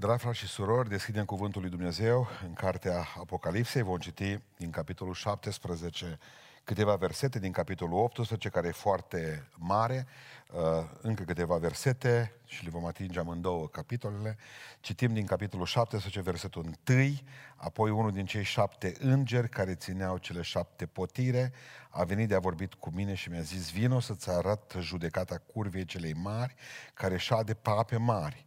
Dragi frați și surori, deschidem Cuvântul lui Dumnezeu în Cartea Apocalipsei. Vom citi din capitolul 17 câteva versete din capitolul 18, care e foarte mare, uh, încă câteva versete și le vom atinge amândouă capitolele. Citim din capitolul 17, versetul 1, apoi unul din cei șapte îngeri care țineau cele șapte potire a venit de a vorbit cu mine și mi-a zis, vino să-ți arăt judecata curvei celei mari, care șade pape mari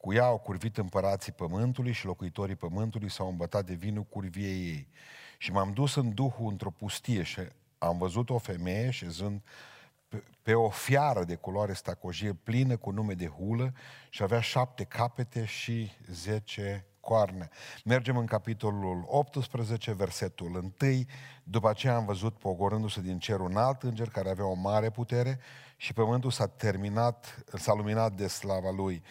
cu ea au curvit împărații pământului și locuitorii pământului s-au îmbătat de vinul curviei ei. Și m-am dus în Duhul într-o pustie și am văzut o femeie șezând pe, pe o fiară de culoare stacojie plină cu nume de hulă și avea șapte capete și zece coarne. Mergem în capitolul 18, versetul 1. După aceea am văzut pogorându-se din cer un alt înger care avea o mare putere și pământul s-a terminat, s-a luminat de slava lui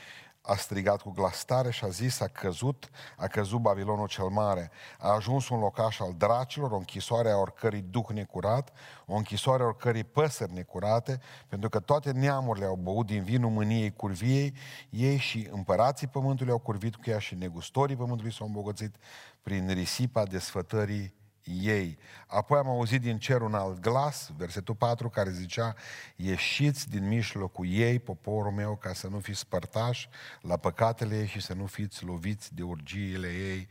a strigat cu glas tare și a zis, a căzut, a căzut Babilonul cel mare. A ajuns un locaș al dracilor, o închisoare a oricărui duh necurat, o închisoare a oricărui păsări necurate, pentru că toate neamurile au băut din vinul mâniei curviei, ei și împărații pământului au curvit cu ea și negustorii pământului s-au îmbogățit prin risipa desfătării ei. Apoi am auzit din cer un alt glas, versetul 4, care zicea, ieșiți din mijlocul ei, poporul meu, ca să nu fiți spărtași la păcatele ei și să nu fiți loviți de urgiile ei.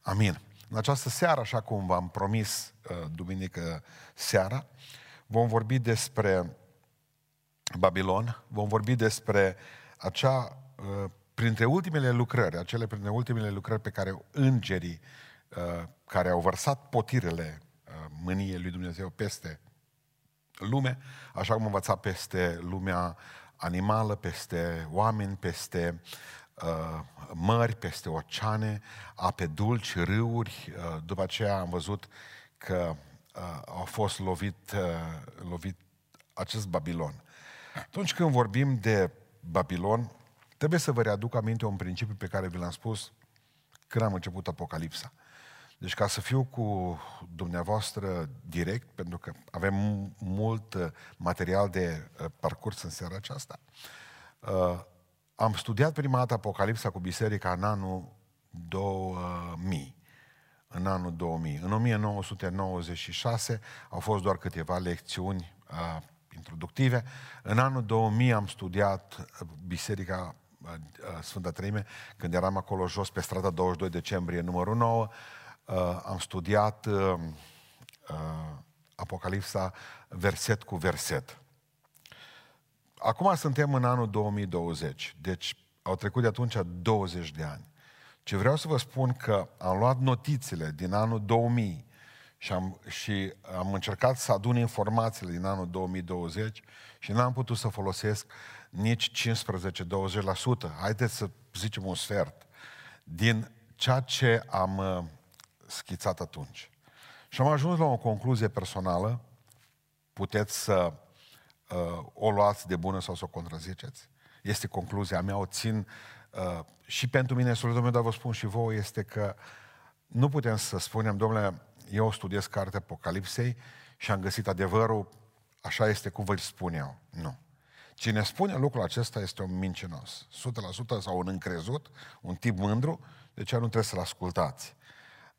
Amin. În această seară, așa cum v-am promis uh, duminică seara, vom vorbi despre Babilon, vom vorbi despre acea, uh, printre ultimele lucrări, acele printre ultimele lucrări pe care îngerii Uh, care au vărsat potirele uh, mâniei lui Dumnezeu peste lume, așa cum învăța peste lumea animală, peste oameni, peste uh, mări, peste oceane, ape dulci, râuri. Uh, după aceea am văzut că uh, a fost lovit, uh, lovit acest Babilon. Atunci când vorbim de Babilon, trebuie să vă readuc aminte un principiu pe care vi l-am spus când am început Apocalipsa. Deci ca să fiu cu dumneavoastră direct, pentru că avem mult uh, material de uh, parcurs în seara aceasta, uh, am studiat prima dată Apocalipsa cu biserica în anul 2000. În anul 2000. În 1996 au fost doar câteva lecțiuni uh, introductive. În anul 2000 am studiat biserica Sfânta Treime, când eram acolo jos pe strada 22 decembrie, numărul 9, uh, am studiat uh, uh, Apocalipsa verset cu verset. Acum suntem în anul 2020, deci au trecut de atunci 20 de ani. Ce vreau să vă spun că am luat notițele din anul 2000 și am, și am încercat să adun informațiile din anul 2020 și n-am putut să folosesc nici 15-20%. Haideți să zicem un sfert din ceea ce am uh, schițat atunci. Și am ajuns la o concluzie personală, puteți să uh, o luați de bună sau să o contraziceți. Este concluzia mea, o țin uh, și pentru mine, sufletul meu, dar vă spun și vouă, este că nu putem să spunem, domnule, eu studiez cartea Apocalipsei și am găsit adevărul, așa este cum vă spun eu. Nu. Cine spune lucrul acesta este un mincinos. 100% sau un încrezut, un tip mândru, de ce nu trebuie să-l ascultați.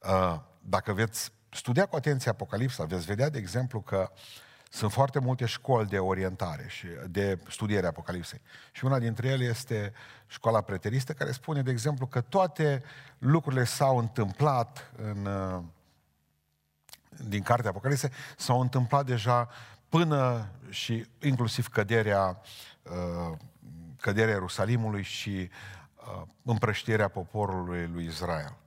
Uh, dacă veți studia cu atenție Apocalipsa, veți vedea, de exemplu, că sunt foarte multe școli de orientare și de studiere Apocalipsei. Și una dintre ele este școala preteristă, care spune, de exemplu, că toate lucrurile s-au întâmplat în, uh, din cartea Apocalipsei, s-au întâmplat deja până și inclusiv căderea, uh, căderea Ierusalimului și împrăștirea poporului lui Israel.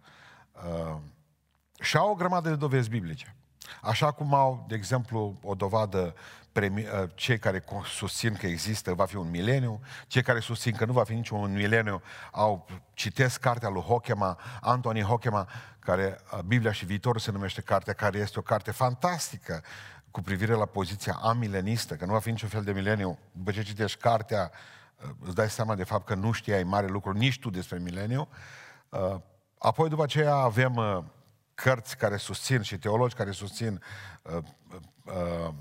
Și au o grămadă de dovezi biblice. Așa cum au, de exemplu, o dovadă ă, cei care susțin că există, va fi un mileniu, cei care susțin că nu va fi niciun mileniu, au citesc cartea lui Hochema, Anthony Hochema, care ă, Biblia și viitorul se numește cartea, care este o carte fantastică cu privire la poziția amilenistă, că nu va fi niciun fel de mileniu. După ce citești cartea, ă, îți dai seama de fapt că nu știai mare lucru nici tu despre mileniu. Apoi după aceea avem cărți care susțin și teologi care susțin uh, uh,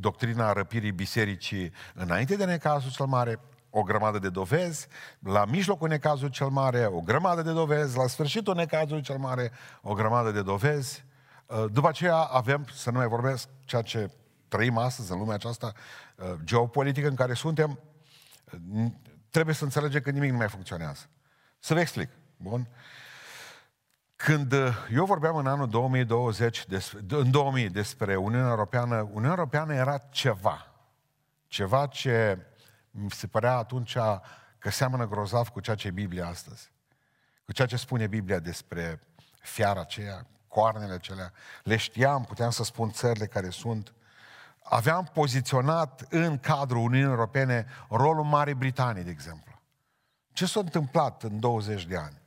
doctrina răpirii bisericii înainte de necazul cel mare, o grămadă de dovezi, la mijlocul necazului cel mare, o grămadă de dovezi, la sfârșitul necazului cel mare, o grămadă de dovezi. Uh, după aceea avem, să nu mai vorbesc, ceea ce trăim astăzi în lumea aceasta uh, geopolitică în care suntem, uh, trebuie să înțelegem că nimic nu mai funcționează. Să vă explic. Bun? Când eu vorbeam în anul 2020, despre, în 2000 despre Uniunea Europeană, Uniunea Europeană era ceva. Ceva ce mi se părea atunci că seamănă grozav cu ceea ce e Biblia astăzi. Cu ceea ce spune Biblia despre fiara aceea, coarnele acelea. Le știam, puteam să spun țările care sunt. Aveam poziționat în cadrul Uniunii Europene rolul Marii Britanii, de exemplu. Ce s-a întâmplat în 20 de ani?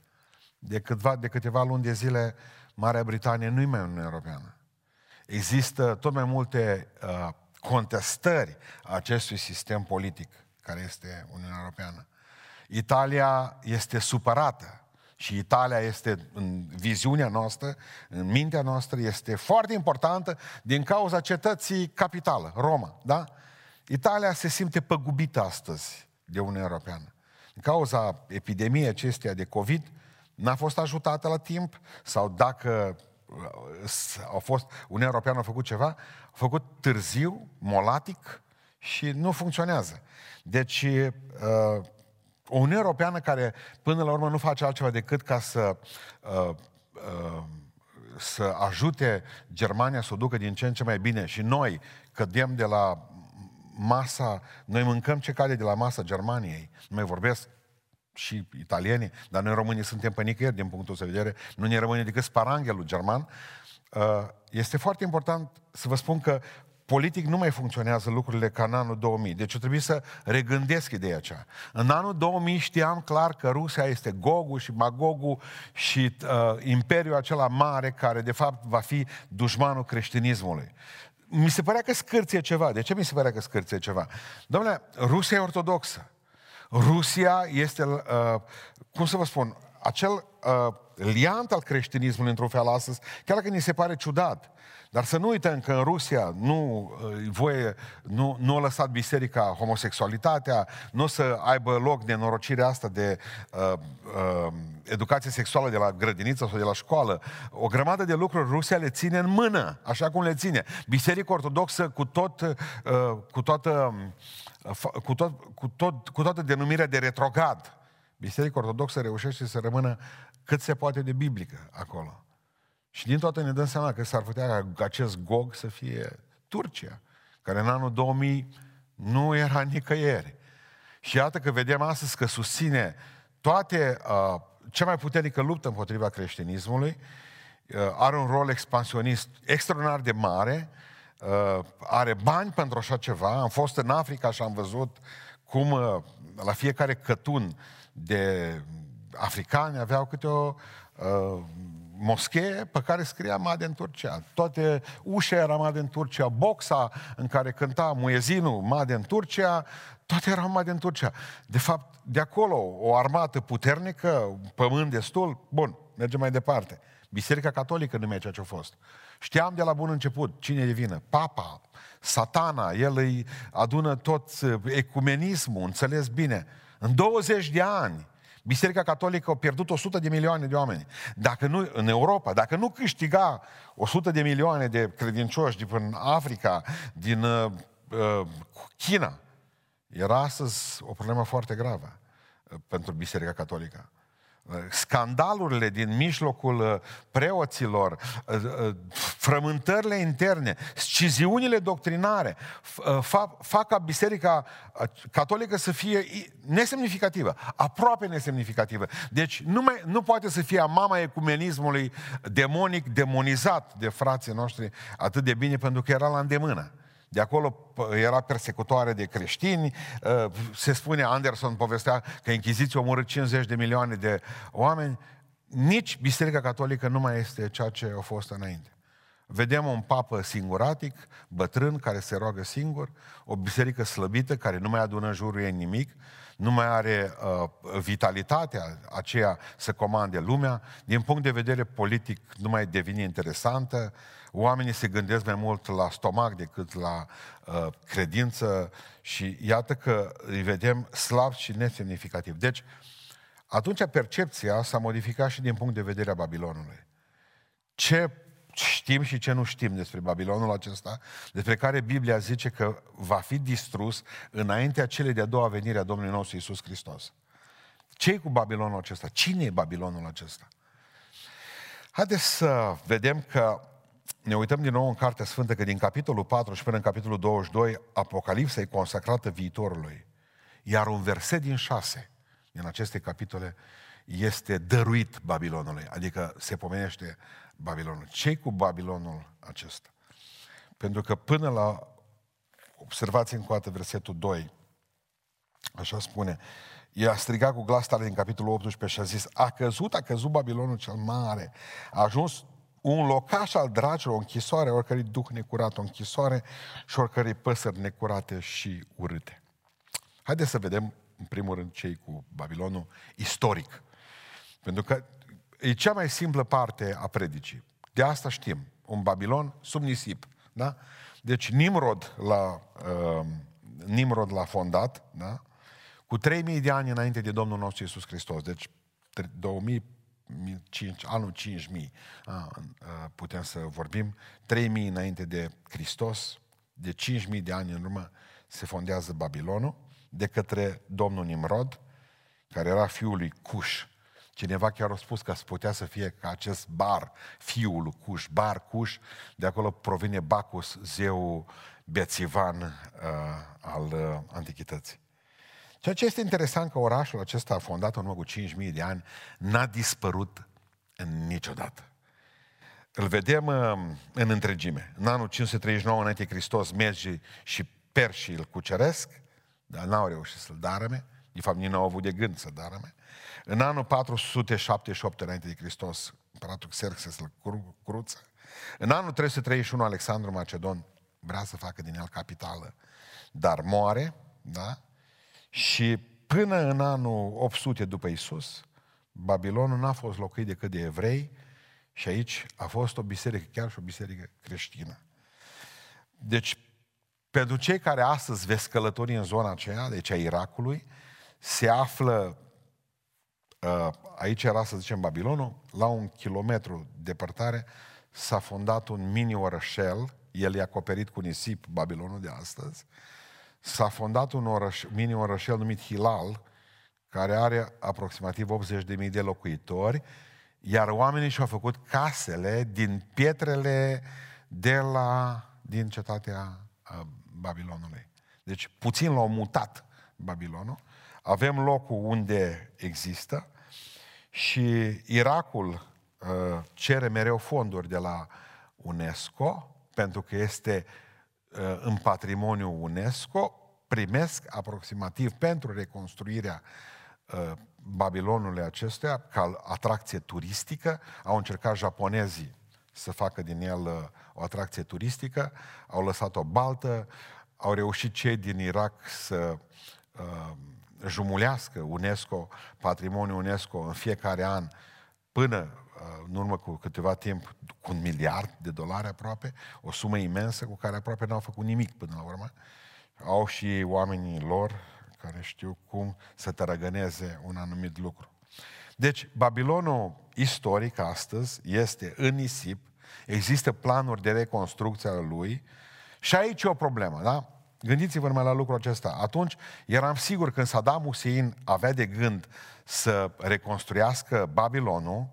De, câteva, de câteva luni de zile, Marea Britanie nu-i mai Uniunea Europeană. Există tot mai multe uh, contestări a acestui sistem politic care este Uniunea Europeană. Italia este supărată și Italia este, în viziunea noastră, în mintea noastră, este foarte importantă din cauza cetății capitală, Roma, da? Italia se simte păgubită astăzi de Uniunea Europeană. Din cauza epidemiei acesteia de COVID, n-a fost ajutată la timp sau dacă uh, au fost, Uniunea Europeană a făcut ceva, a făcut târziu, molatic și nu funcționează. Deci, uh, o Uniune Europeană care până la urmă nu face altceva decât ca să, uh, uh, să ajute Germania să o ducă din ce în ce mai bine și noi cădem de la masa, noi mâncăm ce cade de la masa Germaniei. Nu mai vorbesc și italienii, dar noi românii suntem pe nicăieri din punctul de vedere, nu ne rămâne decât sparanghelul german. Uh, este foarte important să vă spun că politic nu mai funcționează lucrurile ca în anul 2000. Deci eu trebuie să regândesc ideea aceea. În anul 2000 știam clar că Rusia este Gogu și Magogu și uh, imperiul acela mare care de fapt va fi dușmanul creștinismului. Mi se părea că scârție ceva. De ce mi se părea că scârție ceva? Domnule, Rusia e ortodoxă. Rusia este, uh, cum să vă spun, acel uh, liant al creștinismului într-un fel astăzi, chiar dacă ni se pare ciudat. Dar să nu uităm că în Rusia nu, uh, voie, nu, nu a lăsat biserica homosexualitatea, nu o să aibă loc de norocirea asta de uh, uh, educație sexuală de la grădiniță sau de la școală. O grămadă de lucruri Rusia le ține în mână, așa cum le ține. Biserica ortodoxă cu tot, uh, cu toată uh, cu, tot, cu, tot, cu toată denumirea de retrograd. Biserica Ortodoxă reușește să rămână cât se poate de biblică acolo. Și din toate ne dăm seama că s-ar putea ca acest Gog să fie Turcia, care în anul 2000 nu era nicăieri. Și iată că vedem astăzi că susține toate, uh, cea mai puternică luptă împotriva creștinismului, uh, are un rol expansionist extraordinar de mare, uh, are bani pentru așa ceva. Am fost în Africa și am văzut cum uh, la fiecare cătun de africani aveau câte o uh, moschee pe care scria Made în Turcia. Toate ușa era Made în Turcia, boxa în care cânta muezinul Made în Turcia, toate erau Made în Turcia. De fapt, de acolo, o armată puternică, pământ destul, bun, mergem mai departe. Biserica Catolică nu ceea ce a fost. Știam de la bun început cine e vină. Papa, satana, el îi adună tot ecumenismul, înțeles bine. În 20 de ani, Biserica Catolică a pierdut 100 de milioane de oameni. Dacă nu, în Europa, dacă nu câștiga 100 de milioane de credincioși din Africa, din uh, uh, China, era astăzi o problemă foarte gravă uh, pentru Biserica Catolică scandalurile din mijlocul uh, preoților, uh, uh, frământările interne, sciziunile doctrinare, fac, fac ca biserica catolică să fie nesemnificativă, aproape nesemnificativă. Deci nu, mai, nu poate să fie mama ecumenismului demonic, demonizat de frații noștri atât de bine pentru că era la îndemână. De acolo era persecutoare de creștini. Uh, se spune, Anderson povestea că Inchiziția omorâ 50 de milioane de oameni. Nici Biserica Catolică nu mai este ceea ce a fost înainte. Vedem un papă singuratic, bătrân, care se roagă singur, o biserică slăbită, care nu mai adună în jurul ei nimic. nu mai are uh, vitalitatea aceea să comande lumea, din punct de vedere politic nu mai devine interesantă, oamenii se gândesc mai mult la stomac decât la uh, credință și iată că îi vedem slab și nesemnificativ. Deci, atunci percepția s-a modificat și din punct de vedere a Babilonului. Ce știm și ce nu știm despre Babilonul acesta, despre care Biblia zice că va fi distrus înaintea celei de-a doua venire a Domnului nostru Isus Hristos. ce e cu Babilonul acesta? Cine e Babilonul acesta? Haideți să vedem că ne uităm din nou în Cartea Sfântă că din capitolul 4 și până în capitolul 22 Apocalipsa e consacrată viitorului. Iar un verset din 6 din aceste capitole este dăruit Babilonului, adică se pomenește Babilonul. ce cu Babilonul acesta? Pentru că până la, observați încă o dată versetul 2, așa spune, i-a strigat cu glas tare din capitolul 18 și a zis, a căzut, a căzut Babilonul cel mare, a ajuns un locaș al dragilor, o închisoare, oricărui duh necurat, o închisoare și oricărei păsări necurate și urâte. Haideți să vedem, în primul rând, cei cu Babilonul istoric. Pentru că e cea mai simplă parte a predicii. De asta știm. Un Babilon sub nisip. Da? Deci Nimrod l-a, uh, Nimrod l-a fondat, da? cu 3000 de ani înainte de Domnul nostru Iisus Hristos. Deci 2000, 5, anul 5000, a, putem să vorbim, 3000 înainte de Hristos, de 5000 de ani în urmă se fondează Babilonul de către domnul Nimrod, care era fiul lui Cush. Cineva chiar a spus că se putea să fie ca acest bar, fiul lui Cush, bar Cush, de acolo provine Bacus, zeul bețivan uh, al uh, antichității. Ceea ce este interesant că orașul acesta, fondat în urmă cu 5.000 de ani, n-a dispărut niciodată. Îl vedem uh, în întregime. În anul 539 înainte Hristos merge și perșii îl cuceresc, dar n-au reușit să-l darăme. De fapt, nici n-au avut de gând să darăme. În anul 478 înainte de Hristos, împăratul Xerxes îl cru- cruță. În anul 331 Alexandru Macedon vrea să facă din el capitală, dar moare, da? Și până în anul 800 după Isus, Babilonul n-a fost locuit decât de evrei și aici a fost o biserică, chiar și o biserică creștină. Deci, pentru cei care astăzi veți călători în zona aceea, deci a Irakului, se află, uh, aici era să zicem Babilonul, la un kilometru departare s-a fondat un mini orășel, el e acoperit cu nisip, Babilonul de astăzi, s-a fondat un orăș, mini orășel numit Hilal, care are aproximativ 80.000 de locuitori, iar oamenii și-au făcut casele din pietrele de la, din cetatea Babilonului. Deci puțin l-au mutat Babilonul. Avem locul unde există și Irakul uh, cere mereu fonduri de la UNESCO pentru că este Uh, în patrimoniul UNESCO primesc aproximativ pentru reconstruirea uh, Babilonului acestuia ca atracție turistică. Au încercat japonezii să facă din el uh, o atracție turistică, au lăsat o baltă, au reușit cei din Irak să uh, jumulească UNESCO, patrimoniul UNESCO în fiecare an până în urmă cu câteva timp, cu un miliard de dolari aproape, o sumă imensă cu care aproape n-au făcut nimic până la urmă. Au și oamenii lor care știu cum să tărăgăneze un anumit lucru. Deci, Babilonul istoric astăzi este în nisip, există planuri de reconstrucție a lui și aici e o problemă, da? Gândiți-vă numai la lucrul acesta. Atunci eram sigur când Saddam Hussein avea de gând să reconstruiască Babilonul,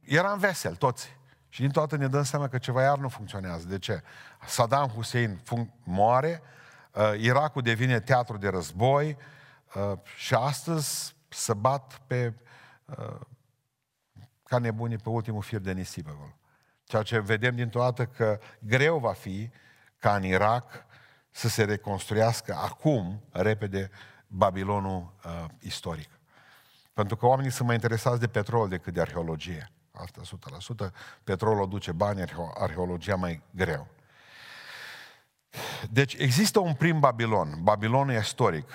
eram vesel toți. Și din toată ne dăm seama că ceva iar nu funcționează. De ce? Saddam Hussein fun- moare, uh, Irakul devine teatru de război uh, și astăzi se bat pe uh, ca nebunii pe ultimul fir de nisip acolo. Ceea ce vedem dintr-o dată că greu va fi ca în Irak să se reconstruiască acum, repede, Babilonul uh, istoric. Pentru că oamenii sunt mai interesați de petrol decât de arheologie. Asta 100%. Petrolul duce bani, arheologia mai greu. Deci există un prim Babilon, Babilonul istoric.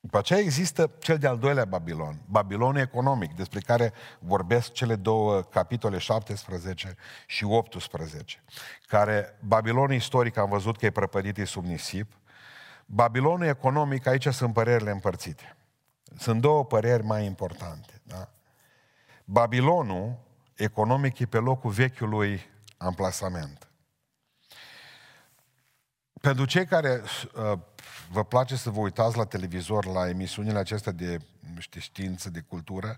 După aceea există cel de-al doilea Babilon, Babilonul economic, despre care vorbesc cele două capitole 17 și 18, care Babilonul istoric am văzut că e prăpădit, e sub nisip. Babilonul economic, aici sunt părerile împărțite. Sunt două păreri mai importante. Da? Babilonul economic e pe locul vechiului amplasament. Pentru cei care uh, vă place să vă uitați la televizor, la emisiunile acestea de nu știu, știință, de cultură,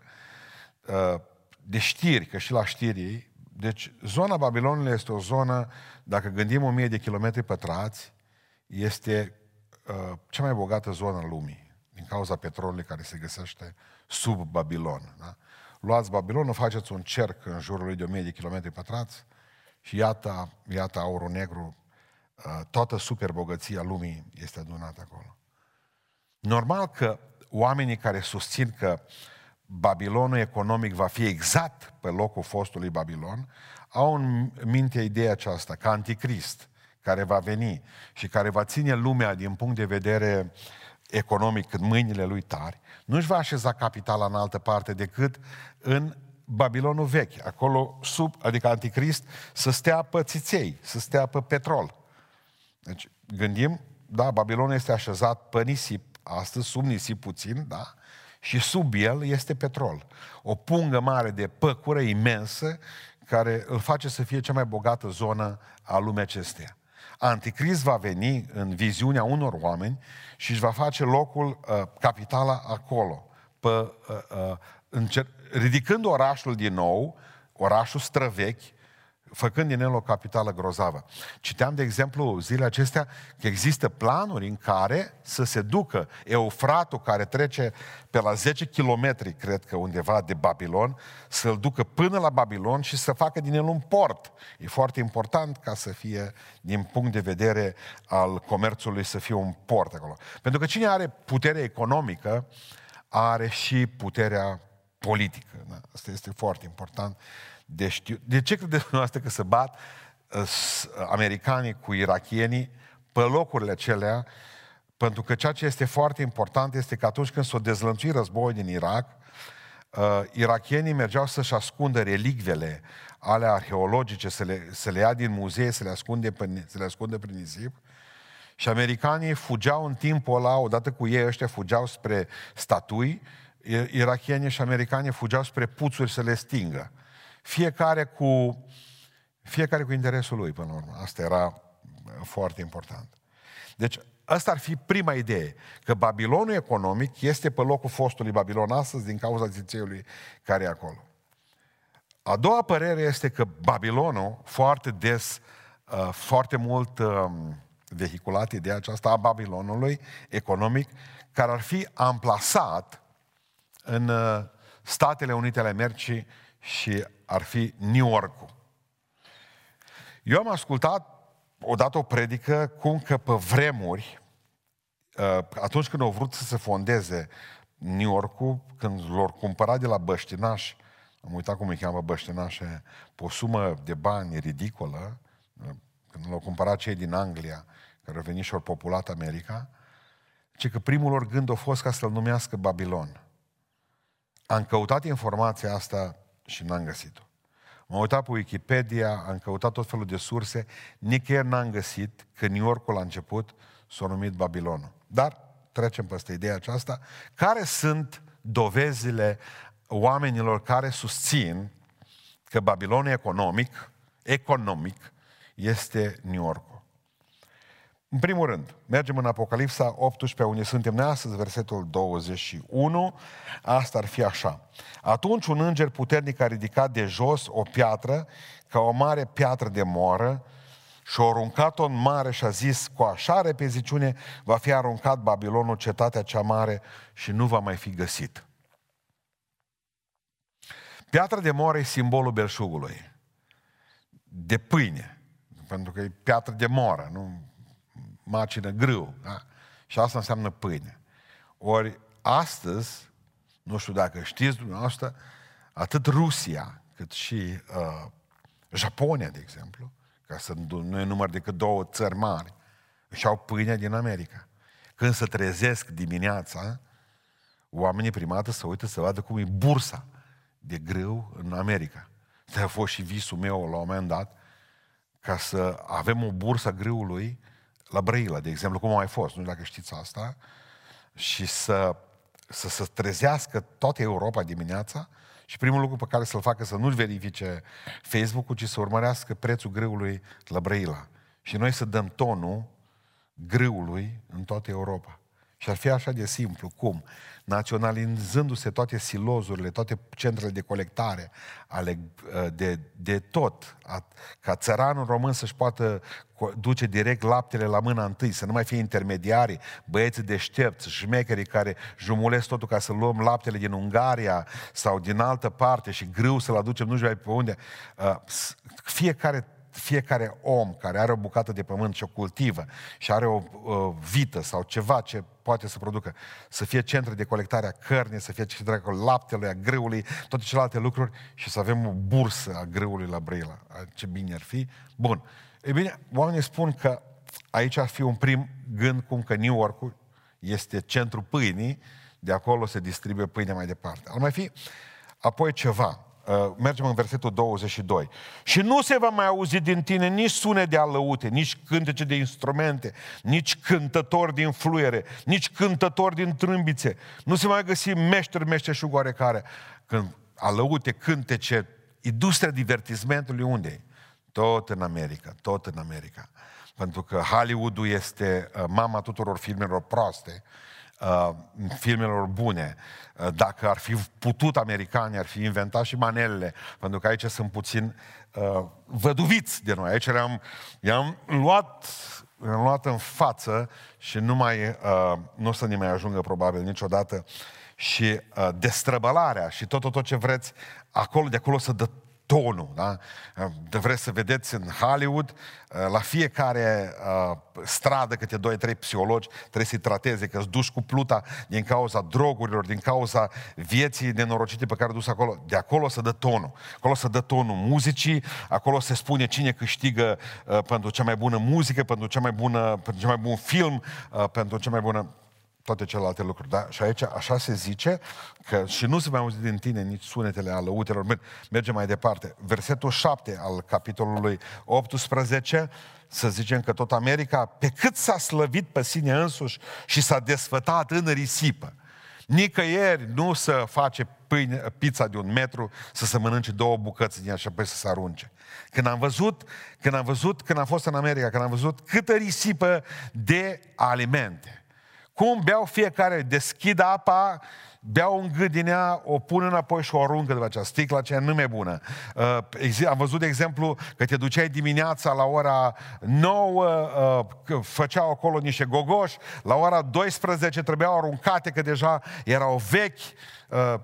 uh, de știri, că și la știri, deci zona Babilonului este o zonă, dacă gândim o mie de kilometri pătrați, este uh, cea mai bogată zonă a lumii, din cauza petrolului care se găsește sub Babilon. Da? Luați Babilonul, faceți un cerc în jurul lui de o mie de kilometri pătrați și iată, iată aurul negru Uh, toată superbogăția lumii este adunată acolo. Normal că oamenii care susțin că Babilonul economic va fi exact pe locul fostului Babilon, au în minte ideea aceasta, ca anticrist, care va veni și care va ține lumea din punct de vedere economic în mâinile lui tari, nu își va așeza capitala în altă parte decât în Babilonul vechi, acolo sub, adică anticrist, să stea pe țiței, să stea pe petrol. Deci gândim, da, Babilonul este așezat pe nisip, astăzi sub nisip puțin, da, și sub el este petrol. O pungă mare de păcură imensă care îl face să fie cea mai bogată zonă a lumii acesteia. Anticrist va veni în viziunea unor oameni și își va face locul, uh, capitala acolo, pe, uh, uh, încer- ridicând orașul din nou, orașul străvechi, făcând din el o capitală grozavă. Citeam, de exemplu, zilele acestea că există planuri în care să se ducă Eufratul care trece pe la 10 km, cred că undeva de Babilon, să-l ducă până la Babilon și să facă din el un port. E foarte important ca să fie, din punct de vedere al comerțului, să fie un port acolo. Pentru că cine are putere economică, are și puterea politică. Da? Asta este foarte important de știu. De ce credeți dumneavoastră că se bat uh, americanii cu irachienii pe locurile acelea? Pentru că ceea ce este foarte important este că atunci când s-o dezlănțui războiul din Irak, uh, irachienii mergeau să-și ascundă relicvele ale arheologice, să le, să le ia din muzee, să le, ascunde pe, să le ascunde prin nisip, și americanii fugeau în timpul ăla, odată cu ei ăștia fugeau spre statui, irachienii și americanii fugeau spre puțuri să le stingă fiecare cu, fiecare cu interesul lui, până la urmă. Asta era uh, foarte important. Deci, asta ar fi prima idee, că Babilonul economic este pe locul fostului Babilon astăzi din cauza zițeiului care e acolo. A doua părere este că Babilonul, foarte des, uh, foarte mult um, vehiculat ideea aceasta a Babilonului economic, care ar fi amplasat în uh, Statele Unite ale Americii și ar fi New York-ul. Eu am ascultat odată o predică cum că pe vremuri, uh, atunci când au vrut să se fondeze New York-ul, când l-au cumpărat de la băștinași, am uitat cum îi cheamă băștinașe, pe o sumă de bani ridicolă, uh, când l-au cumpărat cei din Anglia, care au venit și au populat America, ce că primul lor gând a fost ca să-l numească Babilon. Am căutat informația asta și n-am găsit-o. M-am uitat pe Wikipedia, am căutat tot felul de surse, nicăieri n-am găsit că New Yorkul la început s-a numit Babilonul. Dar trecem peste ideea aceasta. Care sunt dovezile oamenilor care susțin că Babilonul economic, economic, este New York? În primul rând, mergem în Apocalipsa 18, unde suntem noi astăzi, versetul 21. Asta ar fi așa. Atunci un înger puternic a ridicat de jos o piatră, ca o mare piatră de moară, și a aruncat-o în mare și a zis, cu așa repeziciune va fi aruncat Babilonul, cetatea cea mare, și nu va mai fi găsit. Piatra de moară e simbolul belșugului, de pâine, pentru că e piatră de moară, nu macină grâu. Da? Și asta înseamnă pâine. Ori astăzi, nu știu dacă știți dumneavoastră, atât Rusia, cât și uh, Japonia, de exemplu, ca să nu e număr decât două țări mari, își au pâine din America. Când se trezesc dimineața, oamenii prima dată să uită să vadă cum e bursa de grâu în America. De a fost și visul meu la un moment dat, ca să avem o bursă grâului la Brăila, de exemplu, cum a mai fost, nu știu dacă știți asta, și să, să se trezească toată Europa dimineața și primul lucru pe care să-l facă să nu-l verifice Facebook-ul, ci să urmărească prețul grâului la Brăila. Și noi să dăm tonul grâului în toată Europa. Și ar fi așa de simplu. Cum? Naționalizându-se toate silozurile, toate centrele de colectare ale, ă, de, de tot, a, ca țăranul român să-și poată duce direct laptele la mâna întâi, să nu mai fie intermediari, băieții deștepți, șmecherii care jumulesc totul ca să luăm laptele din Ungaria sau din altă parte și grâu să-l aducem nu știu pe unde. Ă, fiecare fiecare om care are o bucată de pământ și o cultivă și are o uh, vită sau ceva ce poate să producă, să fie centru de colectare a cărnii, să fie centru de laptelui, a grâului, toate celelalte lucruri și să avem o bursă a grâului la Brăila. Ce bine ar fi. Bun. E bine, oamenii spun că aici ar fi un prim gând cum că New York este centrul pâinii, de acolo se distribuie pâinea mai departe. Ar mai fi apoi ceva. Uh, mergem în versetul 22. Și nu se va mai auzi din tine nici sune de alăute, nici cântece de instrumente, nici cântători din fluiere, nici cântători din trâmbițe. Nu se mai găsi meșteri, meșteșug oarecare. Când alăute, cântece, industria divertismentului unde e? Tot în America, tot în America. Pentru că Hollywood-ul este uh, mama tuturor filmelor proaste uh, filmelor bune. Uh, dacă ar fi putut americanii, ar fi inventat și manelele, pentru că aici sunt puțin uh, văduviți de noi. Aici le-am, i-am luat le-am luat în față și nu mai, uh, nu o să ne mai ajungă probabil niciodată și uh, destrăbălarea și tot, tot, tot ce vreți, acolo, de acolo să dă tonul. Da? De vreți să vedeți în Hollywood, uh, la fiecare uh, stradă câte doi, trei psihologi trebuie să-i trateze, că îți duci cu pluta din cauza drogurilor, din cauza vieții nenorocite pe care dus acolo. De acolo să dă tonul. Acolo să dă tonul muzicii, acolo se spune cine câștigă uh, pentru cea mai bună muzică, pentru cea mai bună, pentru cea mai bun film, uh, pentru cea mai bună toate celelalte lucruri. Da? Și aici așa se zice că și nu se mai auzi din tine nici sunetele alăutelor. Mergem mai departe. Versetul 7 al capitolului 18 să zicem că tot America, pe cât s-a slăvit pe sine însuși și s-a desfătat în risipă. Nicăieri nu să face pâine, pizza de un metru, să se mănânce două bucăți din ea și apoi să se arunce. Când am văzut, când am văzut, când am fost în America, când am văzut câtă risipă de alimente, cum beau fiecare, deschid apa, beau un gât din ea, o pun înapoi și o aruncă de aceea. Sticla aceea nu e bună. Uh, am văzut, de exemplu, că te duceai dimineața la ora 9, uh, făceau acolo niște gogoși, la ora 12 trebuiau aruncate, că deja erau vechi. Uh,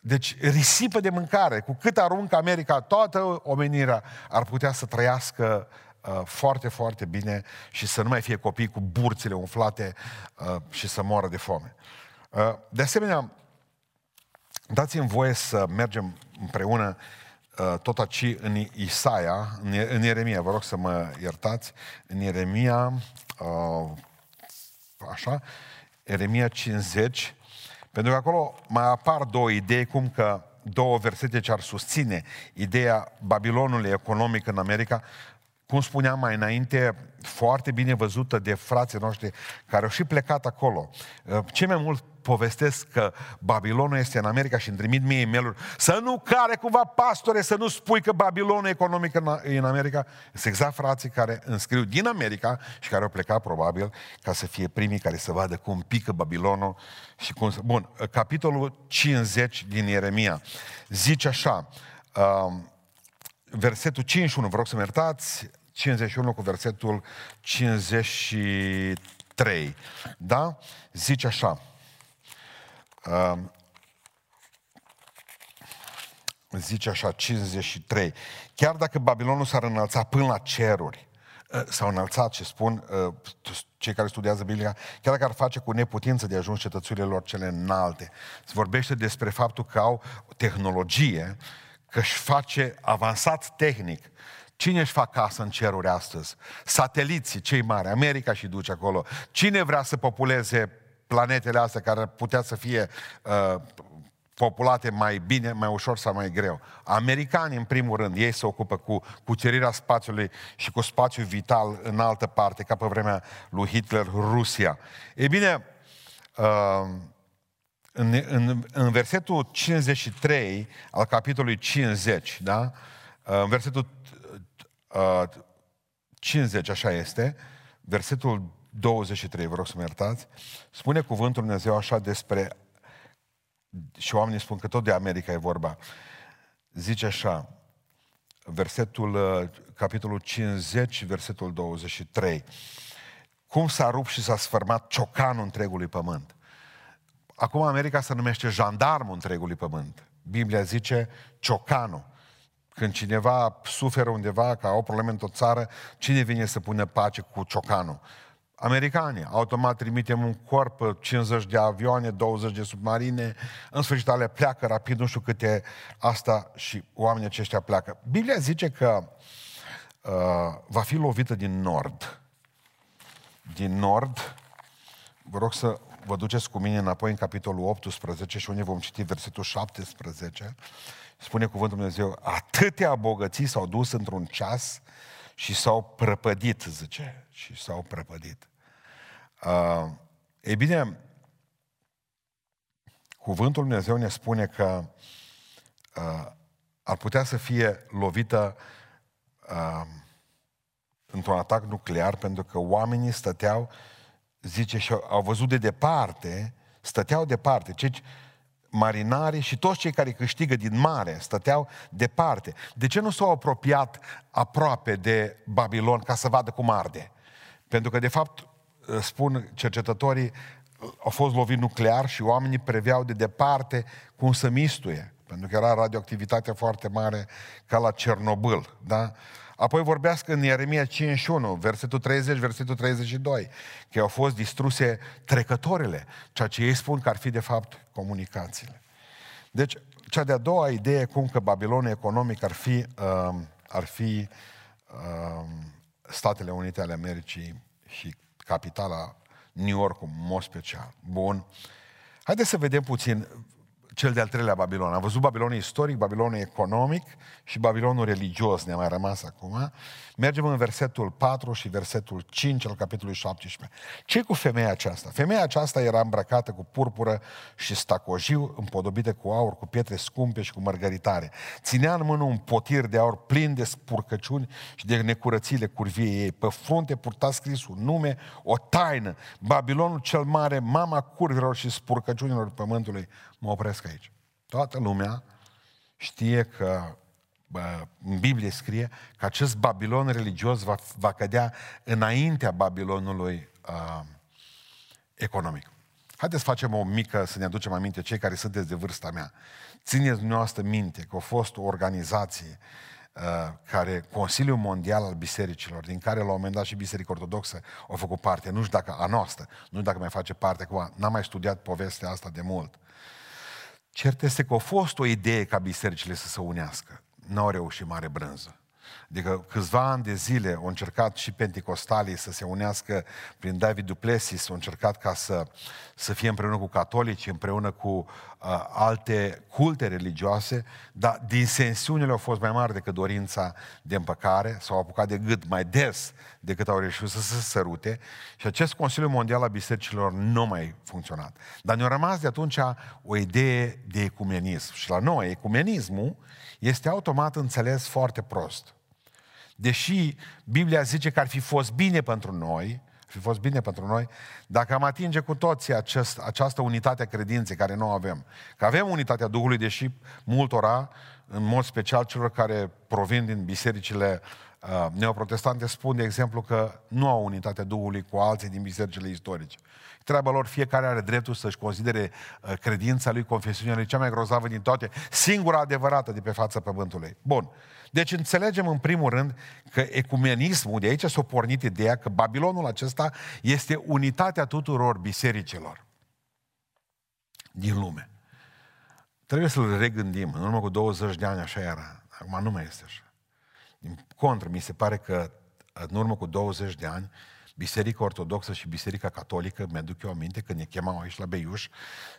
deci risipă de mâncare. Cu cât aruncă America, toată omenirea ar putea să trăiască uh, Uh, foarte, foarte bine și să nu mai fie copii cu burțile umflate uh, și să moară de foame. Uh, de asemenea, dați-mi voie să mergem împreună tot aici în Isaia, în Ieremia, vă rog să mă iertați, în Ieremia, așa, Ieremia 50, pentru că acolo mai apar două idei, cum că două versete ce ar susține ideea Babilonului economic în America, cum spuneam mai înainte, foarte bine văzută de frații noștri care au și plecat acolo. Uh, ce mai mult povestesc că Babilonul este în America și îmi trimit mie e mail să nu care cumva pastore, să nu spui că Babilonul economic e în America. Sunt exact frații care înscriu din America și care au plecat probabil ca să fie primii care să vadă cum pică Babilonul și cum... Bun, uh, capitolul 50 din Ieremia zice așa, uh, versetul 51, vă rog să-mi iertați, 51 cu versetul 53. Da? Zice așa. Uh, zice așa, 53. Chiar dacă Babilonul s-ar înălța până la ceruri, uh, s-au înălțat, ce spun uh, cei care studiază Biblia, chiar dacă ar face cu neputință de ajuns cetățurile lor cele înalte. Se vorbește despre faptul că au tehnologie, că își face avansat tehnic. Cine își fac casă în ceruri astăzi? Sateliții, cei mari, America și duce acolo. Cine vrea să populeze planetele astea care putea să fie uh, populate mai bine, mai ușor sau mai greu. Americanii, în primul rând, ei se ocupă cu cucerirea spațiului și cu spațiul vital în altă parte, ca pe vremea lui Hitler, Rusia. E bine, uh, în, în, în versetul 53 al capitolului 50, da? Uh, în versetul uh, 50, așa este, versetul 23, vă rog să mă iertați, spune cuvântul Dumnezeu așa despre, și oamenii spun că tot de America e vorba, zice așa, versetul, uh, capitolul 50, versetul 23, cum s-a rupt și s-a sfârmat ciocanul întregului pământ. Acum America se numește jandarmul întregului pământ. Biblia zice ciocanul. Când cineva suferă undeva, că au probleme într-o țară, cine vine să pună pace cu ciocanul? Americanii. Automat trimitem un corp, 50 de avioane, 20 de submarine, în sfârșit ale pleacă rapid, nu știu câte asta și oamenii aceștia pleacă. Biblia zice că uh, va fi lovită din nord. Din nord, vă rog să vă duceți cu mine înapoi în capitolul 18 și unde vom citi versetul 17. Spune cuvântul Dumnezeu, atâtea bogății s-au dus într-un ceas și s-au prăpădit, zice, și s-au prăpădit. Uh, ei bine, cuvântul Dumnezeu ne spune că uh, ar putea să fie lovită uh, într-un atac nuclear pentru că oamenii stăteau zice, și au văzut de departe, stăteau departe, cei marinarii și toți cei care câștigă din mare stăteau departe. De ce nu s-au apropiat aproape de Babilon ca să vadă cum arde? Pentru că, de fapt, spun cercetătorii, au fost lovit nuclear și oamenii preveau de departe cum să mistuie. Pentru că era radioactivitatea foarte mare ca la Cernobâl. Da? Apoi vorbească în Ieremia 51, versetul 30, versetul 32, că au fost distruse trecătorile, ceea ce ei spun că ar fi de fapt comunicațiile. Deci, cea de-a doua idee, cum că Babilonul economic ar fi, uh, ar fi uh, Statele Unite ale Americii și capitala New York, în mod special. Bun. Haideți să vedem puțin cel de-al treilea Babilon. Am văzut Babilonul istoric, Babilonul economic și Babilonul religios, ne-a mai rămas acum. Mergem în versetul 4 și versetul 5 al capitolului 17. ce cu femeia aceasta? Femeia aceasta era îmbrăcată cu purpură și stacojiu, împodobită cu aur, cu pietre scumpe și cu mărgăritare. Ținea în mână un potir de aur plin de spurcăciuni și de necurățile curviei ei. Pe frunte purta scris un nume, o taină. Babilonul cel mare, mama curvilor și spurcăciunilor pământului. Mă opresc aici. Toată lumea știe că în Biblie scrie că acest Babilon religios va, va cădea înaintea Babilonului uh, economic. Haideți să facem o mică, să ne aducem aminte, cei care sunteți de vârsta mea. Țineți dumneavoastră minte că a fost o organizație uh, care, Consiliul Mondial al Bisericilor, din care la un moment dat și Biserica Ortodoxă a făcut parte, nu știu dacă a noastră, nu știu dacă mai face parte, acum n-am mai studiat povestea asta de mult. Cert este că a fost o idee ca bisericile să se unească n-au reușit mare brânză. Adică câțiva ani de zile au încercat și penticostalii să se unească prin David Duplessis, au încercat ca să, să fie împreună cu catolici, împreună cu uh, alte culte religioase, dar disensiunile au fost mai mari decât dorința de împăcare, s-au apucat de gât mai des decât au reușit să se sărute și acest Consiliu Mondial al Bisericilor nu mai funcționat. Dar ne-a rămas de atunci o idee de ecumenism. Și la noi, ecumenismul este automat înțeles foarte prost. Deși Biblia zice că ar fi fost bine pentru noi, ar fi fost bine pentru noi, dacă am atinge cu toții acest, această unitate a credinței care nu o avem. Că avem unitatea Duhului, deși multora, în mod special celor care provin din bisericile uh, neoprotestante, spun, de exemplu, că nu au unitatea Duhului cu alții din bisericile istorice. Treaba lor, fiecare are dreptul să-și considere uh, credința lui, confesiunea lui, cea mai grozavă din toate, singura adevărată de pe fața pământului. Bun. Deci înțelegem în primul rând că ecumenismul, de aici s-a pornit ideea că Babilonul acesta este unitatea tuturor bisericilor din lume. Trebuie să-l regândim. În urmă cu 20 de ani așa era. Acum nu mai este așa. Din contră, mi se pare că în urmă cu 20 de ani Biserica Ortodoxă și Biserica Catolică, mi-aduc eu aminte când ne chemau aici la Beiuș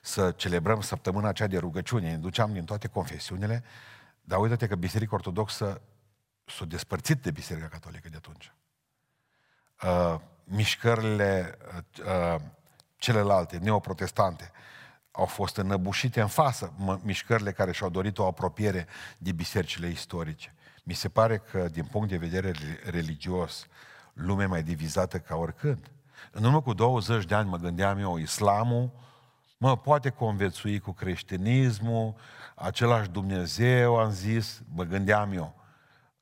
să celebrăm săptămâna aceea de rugăciune, ne duceam din toate confesiunile, dar uite-te că Biserica Ortodoxă s-a despărțit de Biserica Catolică de atunci. Uh, mișcările uh, uh, celelalte, neoprotestante, au fost înăbușite în față mișcările care și-au dorit o apropiere de bisericile istorice. Mi se pare că, din punct de vedere religios, lumea mai divizată ca oricând. În urmă cu 20 de ani mă gândeam eu, islamul mă poate convețui cu creștinismul, același Dumnezeu, am zis, mă gândeam eu.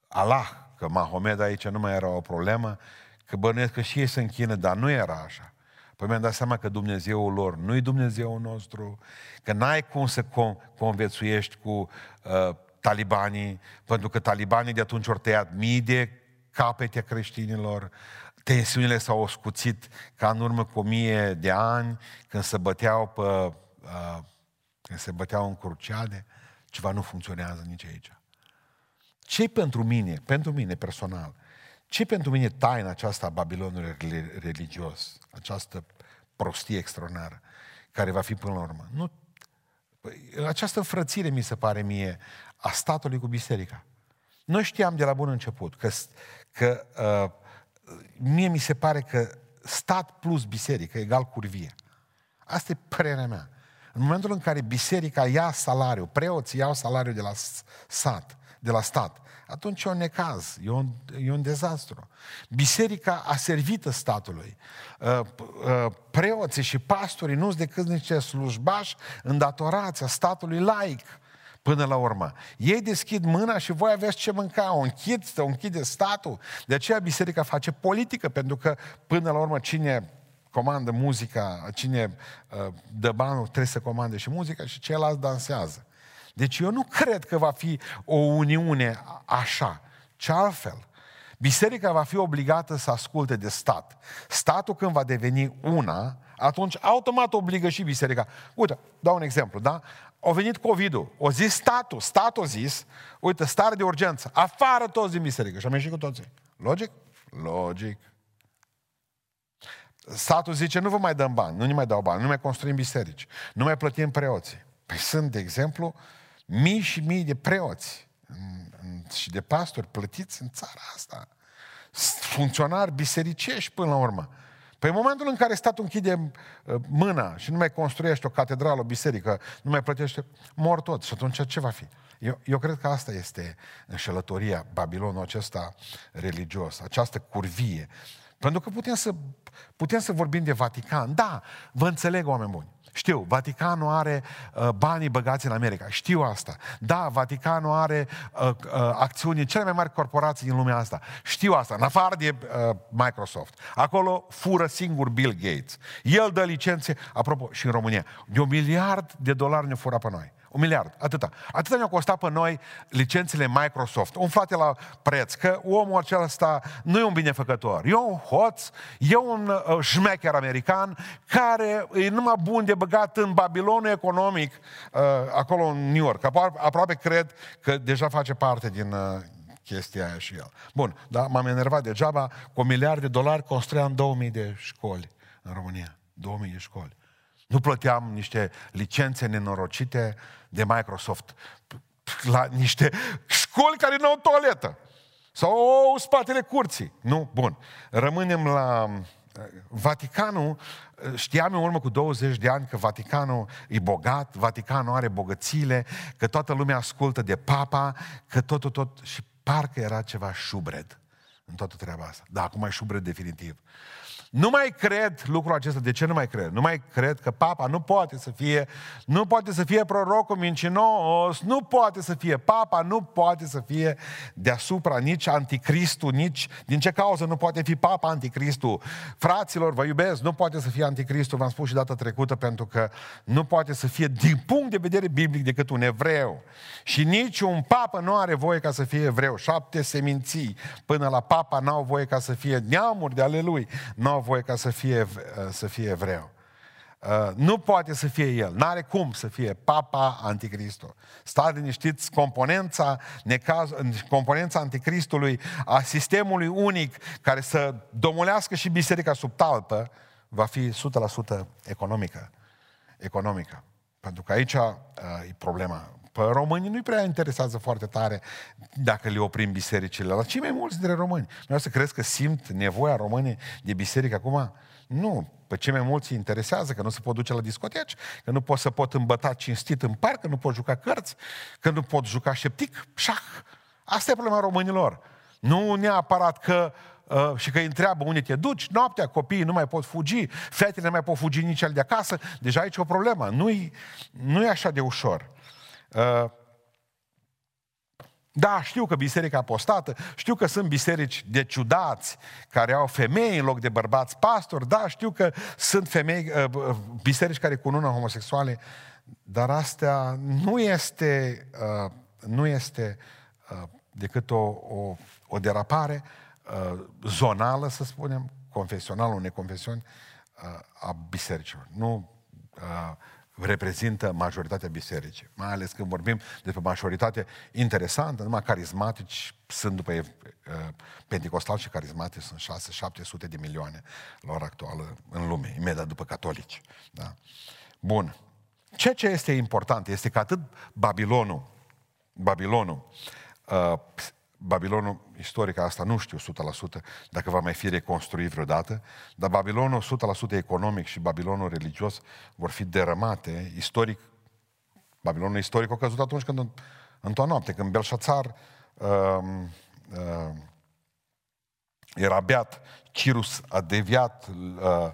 Allah, că Mahomed aici nu mai era o problemă, că bănuiesc că și ei se închină, dar nu era așa. Păi mi-am dat seama că Dumnezeul lor nu-i Dumnezeul nostru, că n-ai cum să con- convețuiești cu uh, talibanii, pentru că talibanii de atunci au tăiat mii de capete creștinilor, tensiunile s-au oscuțit ca în urmă cu o mie de ani, când se băteau pe, uh, când se băteau în cruciade, ceva nu funcționează nici aici. ce pentru mine, pentru mine personal, ce pentru mine taina aceasta a Babilonului religios, această prostie extraordinară, care va fi până la urmă? Nu, păi, această frățire mi se pare mie a statului cu biserica. Noi știam de la bun început că, că uh, mie mi se pare că stat plus biserică egal curvie. Asta e părerea mea. În momentul în care biserica ia salariu, preoții iau salariu de la sat, de la stat, atunci e un necaz, e un, e un dezastru. Biserica a servită statului. Uh, uh, preoții și pastorii nu sunt decât niște slujbași îndatorați a statului laic până la urmă. Ei deschid mâna și voi aveți ce mânca, o închid, o închide statul. De aceea biserica face politică, pentru că până la urmă cine comandă muzica, cine uh, dă banul trebuie să comande și muzica și ceilalți dansează. Deci eu nu cred că va fi o uniune așa, ci altfel. Biserica va fi obligată să asculte de stat. Statul când va deveni una, atunci automat obligă și biserica. Uite, dau un exemplu, da? A venit COVID-ul, o zis statul, statul a zis, uite, stare de urgență, afară toți din biserică și am ieșit cu toții. Logic? Logic. Statul zice, nu vă mai dăm bani, nu ne mai dau bani, nu mai construim biserici, nu mai plătim preoții. Păi sunt, de exemplu, mii și mii de preoți și de pastori plătiți în țara asta. Funcționari bisericești până la urmă. Păi în momentul în care statul închide uh, mâna și nu mai construiește o catedrală, o biserică, nu mai plătește, mor tot. Și atunci ce va fi? Eu, eu cred că asta este înșelătoria, Babilonul acesta religios, această curvie. Pentru că putem să, putem să vorbim de Vatican. Da, vă înțeleg, oameni buni. Știu, Vaticanul are uh, banii băgați în America. Știu asta. Da, Vaticanul are uh, uh, acțiuni cele mai mari corporații din lumea asta. Știu asta, în afară de uh, Microsoft. Acolo fură singur Bill Gates. El dă licențe, apropo, și în România. De un miliard de dolari ne fură pe noi. Un miliard, atâta. Atâta ne-au costat pe noi licențele Microsoft. Umflate la preț, că omul acesta nu e un binefăcător. E un hoț, e un uh, șmecher american care e numai bun de băgat în Babilonul economic, uh, acolo în New York. Aproape, aproape cred că deja face parte din uh, chestia aia și el. Bun, dar m-am enervat degeaba, cu un miliard de dolari construiam 2000 de școli în România. 2000 de școli. Nu plăteam niște licențe nenorocite de Microsoft la niște școli care nu au toaletă. Sau au spatele curții. Nu? Bun. Rămânem la uh, Vaticanul, uh, știam în urmă cu 20 de ani că Vaticanul e bogat, Vaticanul are bogățiile, că toată lumea ascultă de papa, că tot, tot, tot, și parcă era ceva șubred în toată treaba asta. Da, acum e șubred definitiv. Nu mai cred lucrul acesta. De ce nu mai cred? Nu mai cred că papa nu poate să fie, nu poate să fie prorocul mincinos, nu poate să fie papa, nu poate să fie deasupra nici anticristul, nici din ce cauză nu poate fi papa anticristul. Fraților, vă iubesc, nu poate să fie anticristul, v-am spus și data trecută, pentru că nu poate să fie din punct de vedere biblic decât un evreu. Și nici un papă nu are voie ca să fie evreu. Șapte seminții până la papa n-au voie ca să fie neamuri de ale lui, n-au voie ca să fie, să fie evreu. Uh, nu poate să fie el, n-are cum să fie Papa Anticristul. Stați liniștiți, componența, necaz, componența Anticristului, a sistemului unic care să domolească și biserica sub talpă, va fi 100% economică. Economică. Pentru că aici uh, e problema. Pe românii nu-i prea interesează foarte tare dacă le oprim bisericile. La cei mai mulți dintre români. Nu să crezi că simt nevoia românii de biserică acum? Nu. Pe cei mai mulți îi interesează că nu se pot duce la discoteci, că nu pot să pot îmbăta cinstit în parc, că nu pot juca cărți, că nu pot juca șeptic, șah. Asta e problema românilor. Nu neapărat că uh, și că îi întreabă unde te duci, noaptea copiii nu mai pot fugi, fetele nu mai pot fugi nici al de acasă, deja aici e o problemă. Nu-i, nu e așa de ușor. Uh, da, știu că biserica apostată, știu că sunt biserici de ciudați care au femei în loc de bărbați pastori, da, știu că sunt femei, uh, uh, biserici care cunună homosexuale, dar asta nu este, nu este decât o, o, o derapare zonală, să spunem, confesională, o neconfesiuni a bisericilor. Nu reprezintă majoritatea bisericii. Mai ales când vorbim despre majoritate interesantă, numai carismatici sunt după uh, pentecostal și carismatici sunt 6-700 de milioane la ora actuală în lume, imediat după catolici. Da? Bun. Ceea ce este important este că atât Babilonul, Babilonul uh, Babilonul istoric, asta nu știu 100% dacă va mai fi reconstruit vreodată, dar Babilonul 100% economic și Babilonul religios vor fi derămate istoric. Babilonul istoric a căzut atunci când, într-o noapte, când Belșațar uh, uh, era beat, Cirus a deviat uh,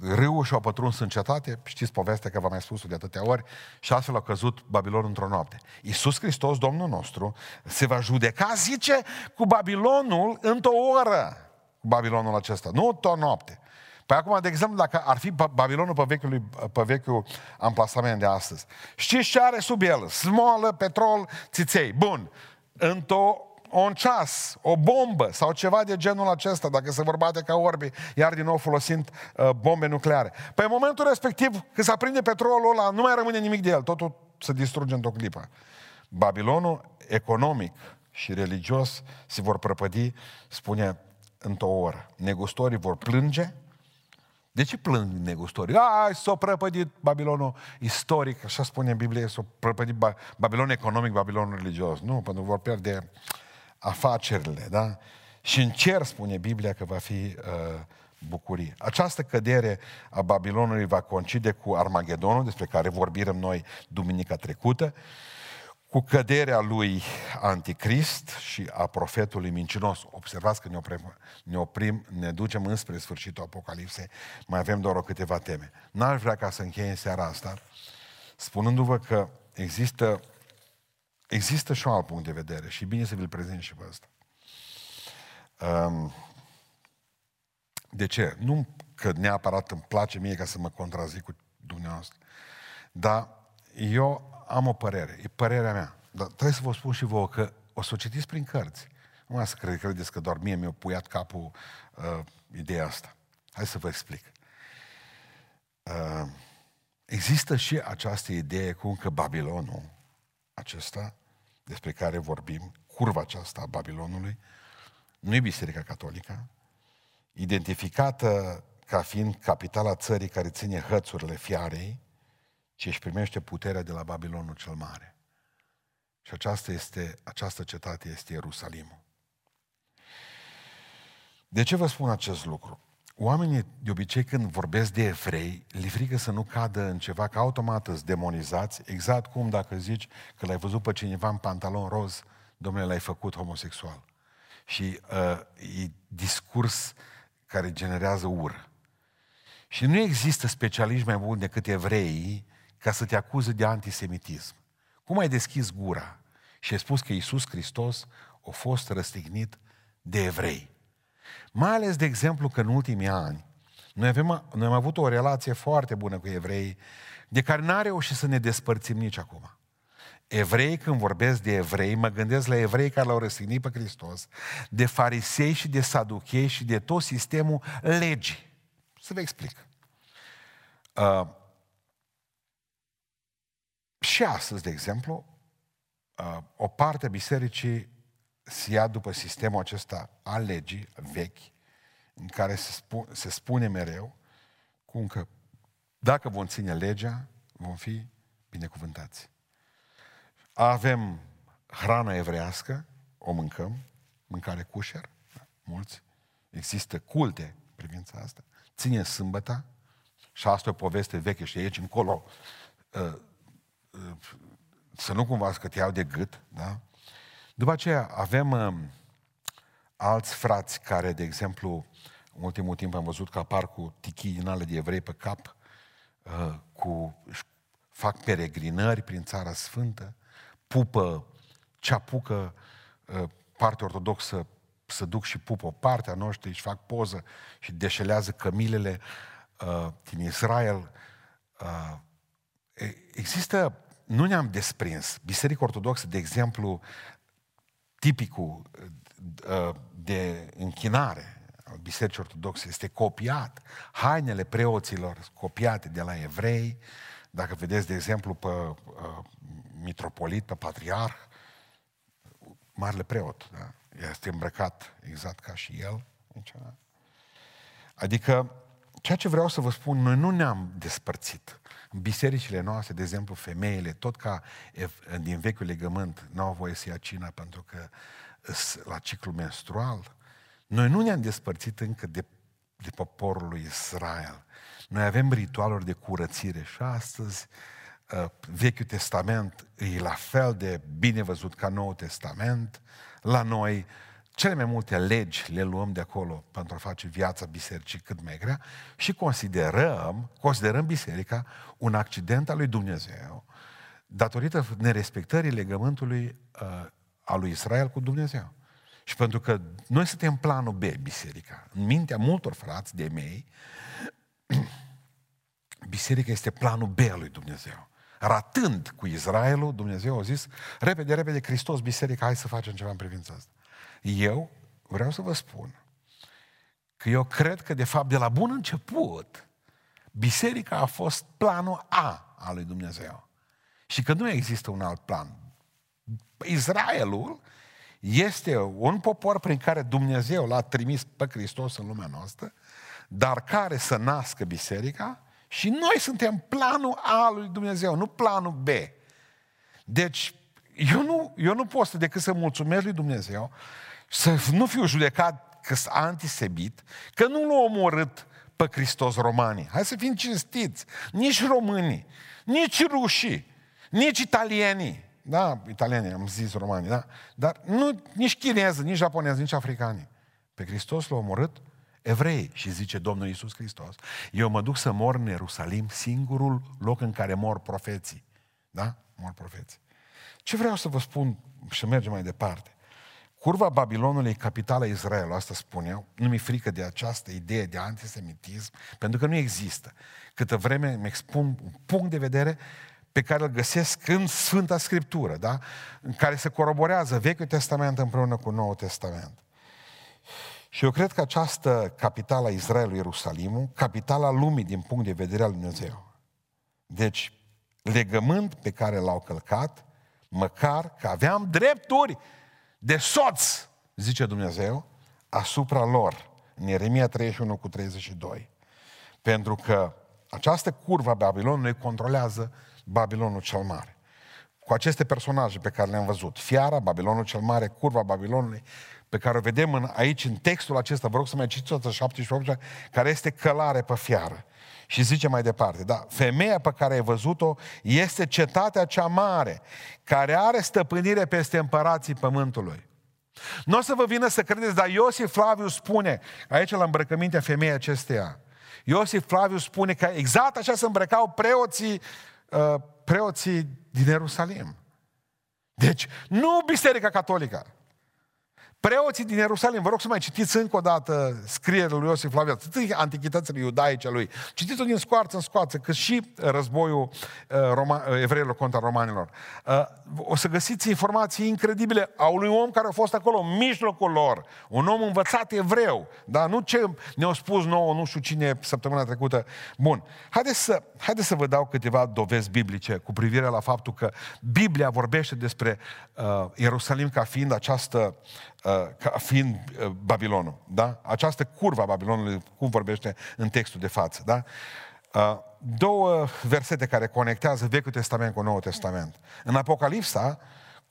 râul și-au pătruns în cetate, știți povestea că v-am mai spus de atâtea ori, și astfel a căzut Babilon într-o noapte. Iisus Hristos, Domnul nostru, se va judeca, zice, cu Babilonul într-o oră, cu Babilonul acesta, nu într-o noapte. Păi acum, de exemplu, dacă ar fi Babilonul pe vechiul, pe vechiul amplasament de astăzi, știți ce are sub el? Smolă, petrol, țiței. Bun. Într-o un ceas, o bombă sau ceva de genul acesta, dacă se vor bate ca orbi, iar din nou folosind uh, bombe nucleare. Păi în momentul respectiv, când se aprinde petrolul ăla, nu mai rămâne nimic de el, totul se distruge într-o clipă. Babilonul economic și religios se vor prăpădi, spune, într-o oră. Negustorii vor plânge, de ce plâng negustorii? Ai, s-a prăpădit Babilonul istoric, așa spune Biblia, s-a prăpădit Babilonul economic, Babilonul religios. Nu, pentru că vor pierde afacerile, da? Și în cer spune Biblia că va fi uh, bucurie. Această cădere a Babilonului va coincide cu Armagedonul, despre care vorbim noi duminica trecută, cu căderea lui Anticrist și a profetului mincinos. Observați că ne oprim, ne, oprim, ne ducem înspre sfârșitul Apocalipsei, mai avem doar o câteva teme. N-aș vrea ca să încheie în seara asta, spunându-vă că există Există și un alt punct de vedere și bine să vi-l prezint și pe ăsta. Um, de ce? Nu că neapărat îmi place mie ca să mă contrazic cu dumneavoastră, dar eu am o părere, e părerea mea. Dar trebuie să vă spun și vouă că o să o citiți prin cărți. Nu să cred, credeți că doar mie mi-a puiat capul uh, ideea asta. Hai să vă explic. Uh, există și această idee cum că Babilonul acesta despre care vorbim, curva aceasta a Babilonului, nu e Biserica Catolică, identificată ca fiind capitala țării care ține hățurile fiarei, ci își primește puterea de la Babilonul cel Mare. Și aceasta, este, această cetate este Ierusalimul. De ce vă spun acest lucru? Oamenii, de obicei, când vorbesc de evrei, li frică să nu cadă în ceva, că automat îți demonizați, exact cum dacă zici că l-ai văzut pe cineva în pantalon roz, domnule, l-ai făcut homosexual. Și uh, e discurs care generează ură. Și nu există specialiști mai buni decât evreii ca să te acuze de antisemitism. Cum ai deschis gura și ai spus că Iisus Hristos a fost răstignit de evrei? Mai ales, de exemplu, că în ultimii ani noi, avem, noi am avut o relație foarte bună cu evrei, de care n-a reușit să ne despărțim nici acum. Evrei, când vorbesc de evrei, mă gândesc la evrei care l-au răstignit pe Hristos, de farisei și de saduchei și de tot sistemul legii. Să vă explic. Uh, și astăzi, de exemplu, uh, o parte a bisericii se ia după sistemul acesta al legii vechi, în care se, spu- se spune mereu cum că dacă vom ține legea, vom fi binecuvântați. Avem hrana evrească, o mâncăm, mâncare cușer, da, mulți. Există culte privința asta. Ține sâmbăta, și asta e o poveste veche și aici încolo uh, uh, să nu cumva să te iau de gât, da? După aceea avem uh, alți frați care, de exemplu, în ultimul timp am văzut că apar cu tichii din ale de evrei pe cap, uh, cu, fac peregrinări prin țara sfântă, pupă ce apucă uh, partea ortodoxă să duc și pupă o parte a noștri, și fac poză și deșelează cămilele uh, din Israel. Uh, există, nu ne-am desprins. Biserica Ortodoxă, de exemplu, tipicul uh, de închinare al Bisericii Ortodoxe este copiat. Hainele preoților copiate de la evrei, dacă vedeți, de exemplu, pe uh, mitropolit, pe patriarh, marele preot, da? este îmbrăcat exact ca și el. Adică, ceea ce vreau să vă spun, noi nu ne-am despărțit. În bisericile noastre, de exemplu, femeile, tot ca din vechiul legământ, nu au voie să ia cina pentru că la ciclu menstrual. Noi nu ne-am despărțit încă de, de poporul lui Israel. Noi avem ritualuri de curățire și astăzi uh, Vechiul Testament e la fel de bine văzut ca Noul Testament. La noi, cele mai multe legi le luăm de acolo pentru a face viața bisericii cât mai grea și considerăm, considerăm biserica un accident al lui Dumnezeu datorită nerespectării legământului uh, al lui Israel cu Dumnezeu. Și pentru că noi suntem planul B, biserica. În mintea multor frați de mei, biserica este planul B al lui Dumnezeu. Ratând cu Israelul, Dumnezeu a zis, repede, repede, Hristos, biserica, hai să facem ceva în privința asta. Eu vreau să vă spun că eu cred că, de fapt, de la bun început, biserica a fost planul A al lui Dumnezeu. Și că nu există un alt plan. Israelul este un popor prin care Dumnezeu l-a trimis pe Hristos în lumea noastră, dar care să nască biserica și noi suntem planul A lui Dumnezeu, nu planul B. Deci, eu nu, eu nu pot să decât să mulțumesc lui Dumnezeu, să nu fiu judecat că sunt antisemit, că nu l-au omorât pe Hristos romanii. Hai să fim cinstiți. Nici românii, nici rușii, nici italienii, da, italieni, am zis romani, da? Dar nu, nici chineză, nici japoneză, nici africani. Pe Hristos l-a omorât evrei. Și zice Domnul Iisus Hristos, eu mă duc să mor în Ierusalim, singurul loc în care mor profeții. Da? Mor profeții. Ce vreau să vă spun și mergem mai departe? Curva Babilonului e capitala Israelului, asta spun eu. Nu mi-e frică de această idee de antisemitism, pentru că nu există. Câtă vreme îmi expun un punct de vedere pe care îl găsesc în Sfânta Scriptură, da? în care se coroborează Vechiul Testament împreună cu Noul Testament. Și eu cred că această capitală a Israelului, Ierusalimul, capitala lumii din punct de vedere al Dumnezeu. Deci, legământ pe care l-au călcat, măcar că aveam drepturi de soț, zice Dumnezeu, asupra lor. În Ieremia 31 cu 32. Pentru că această curvă a Babilonului controlează Babilonul cel Mare. Cu aceste personaje pe care le-am văzut, fiara, Babilonul cel Mare, curva Babilonului, pe care o vedem în, aici în textul acesta, vă rog să mai citiți 17 care este călare pe fiară. Și zice mai departe, da, femeia pe care ai văzut-o este cetatea cea mare, care are stăpânire peste împărații pământului. Nu o să vă vină să credeți, dar Iosif Flaviu spune, aici la îmbrăcămintea femeii acesteia, Iosif Flaviu spune că exact așa se îmbrăcau preoții Uh, preoții din Ierusalim. Deci, nu Biserica Catolică. Preoții din Ierusalim, vă rog să mai citiți încă o dată scrierea lui Iosif Flavian, atât antichitățile iudaice lui, citiți-o din scoarță în scoarță, cât și războiul uh, Roma, uh, evreilor contra romanilor. Uh, o să găsiți informații incredibile a unui om care a fost acolo, în mijlocul lor, un om învățat evreu, dar nu ce ne-au spus nouă, nu știu cine, săptămâna trecută. Bun, haideți să, haideți să vă dau câteva dovezi biblice cu privire la faptul că Biblia vorbește despre uh, Ierusalim ca fiind această Uh, ca fiind uh, Babilonul. Da? Această curvă a Babilonului, cum vorbește în textul de față. Da? Uh, două versete care conectează Vechiul Testament cu Noul Testament. În Apocalipsa,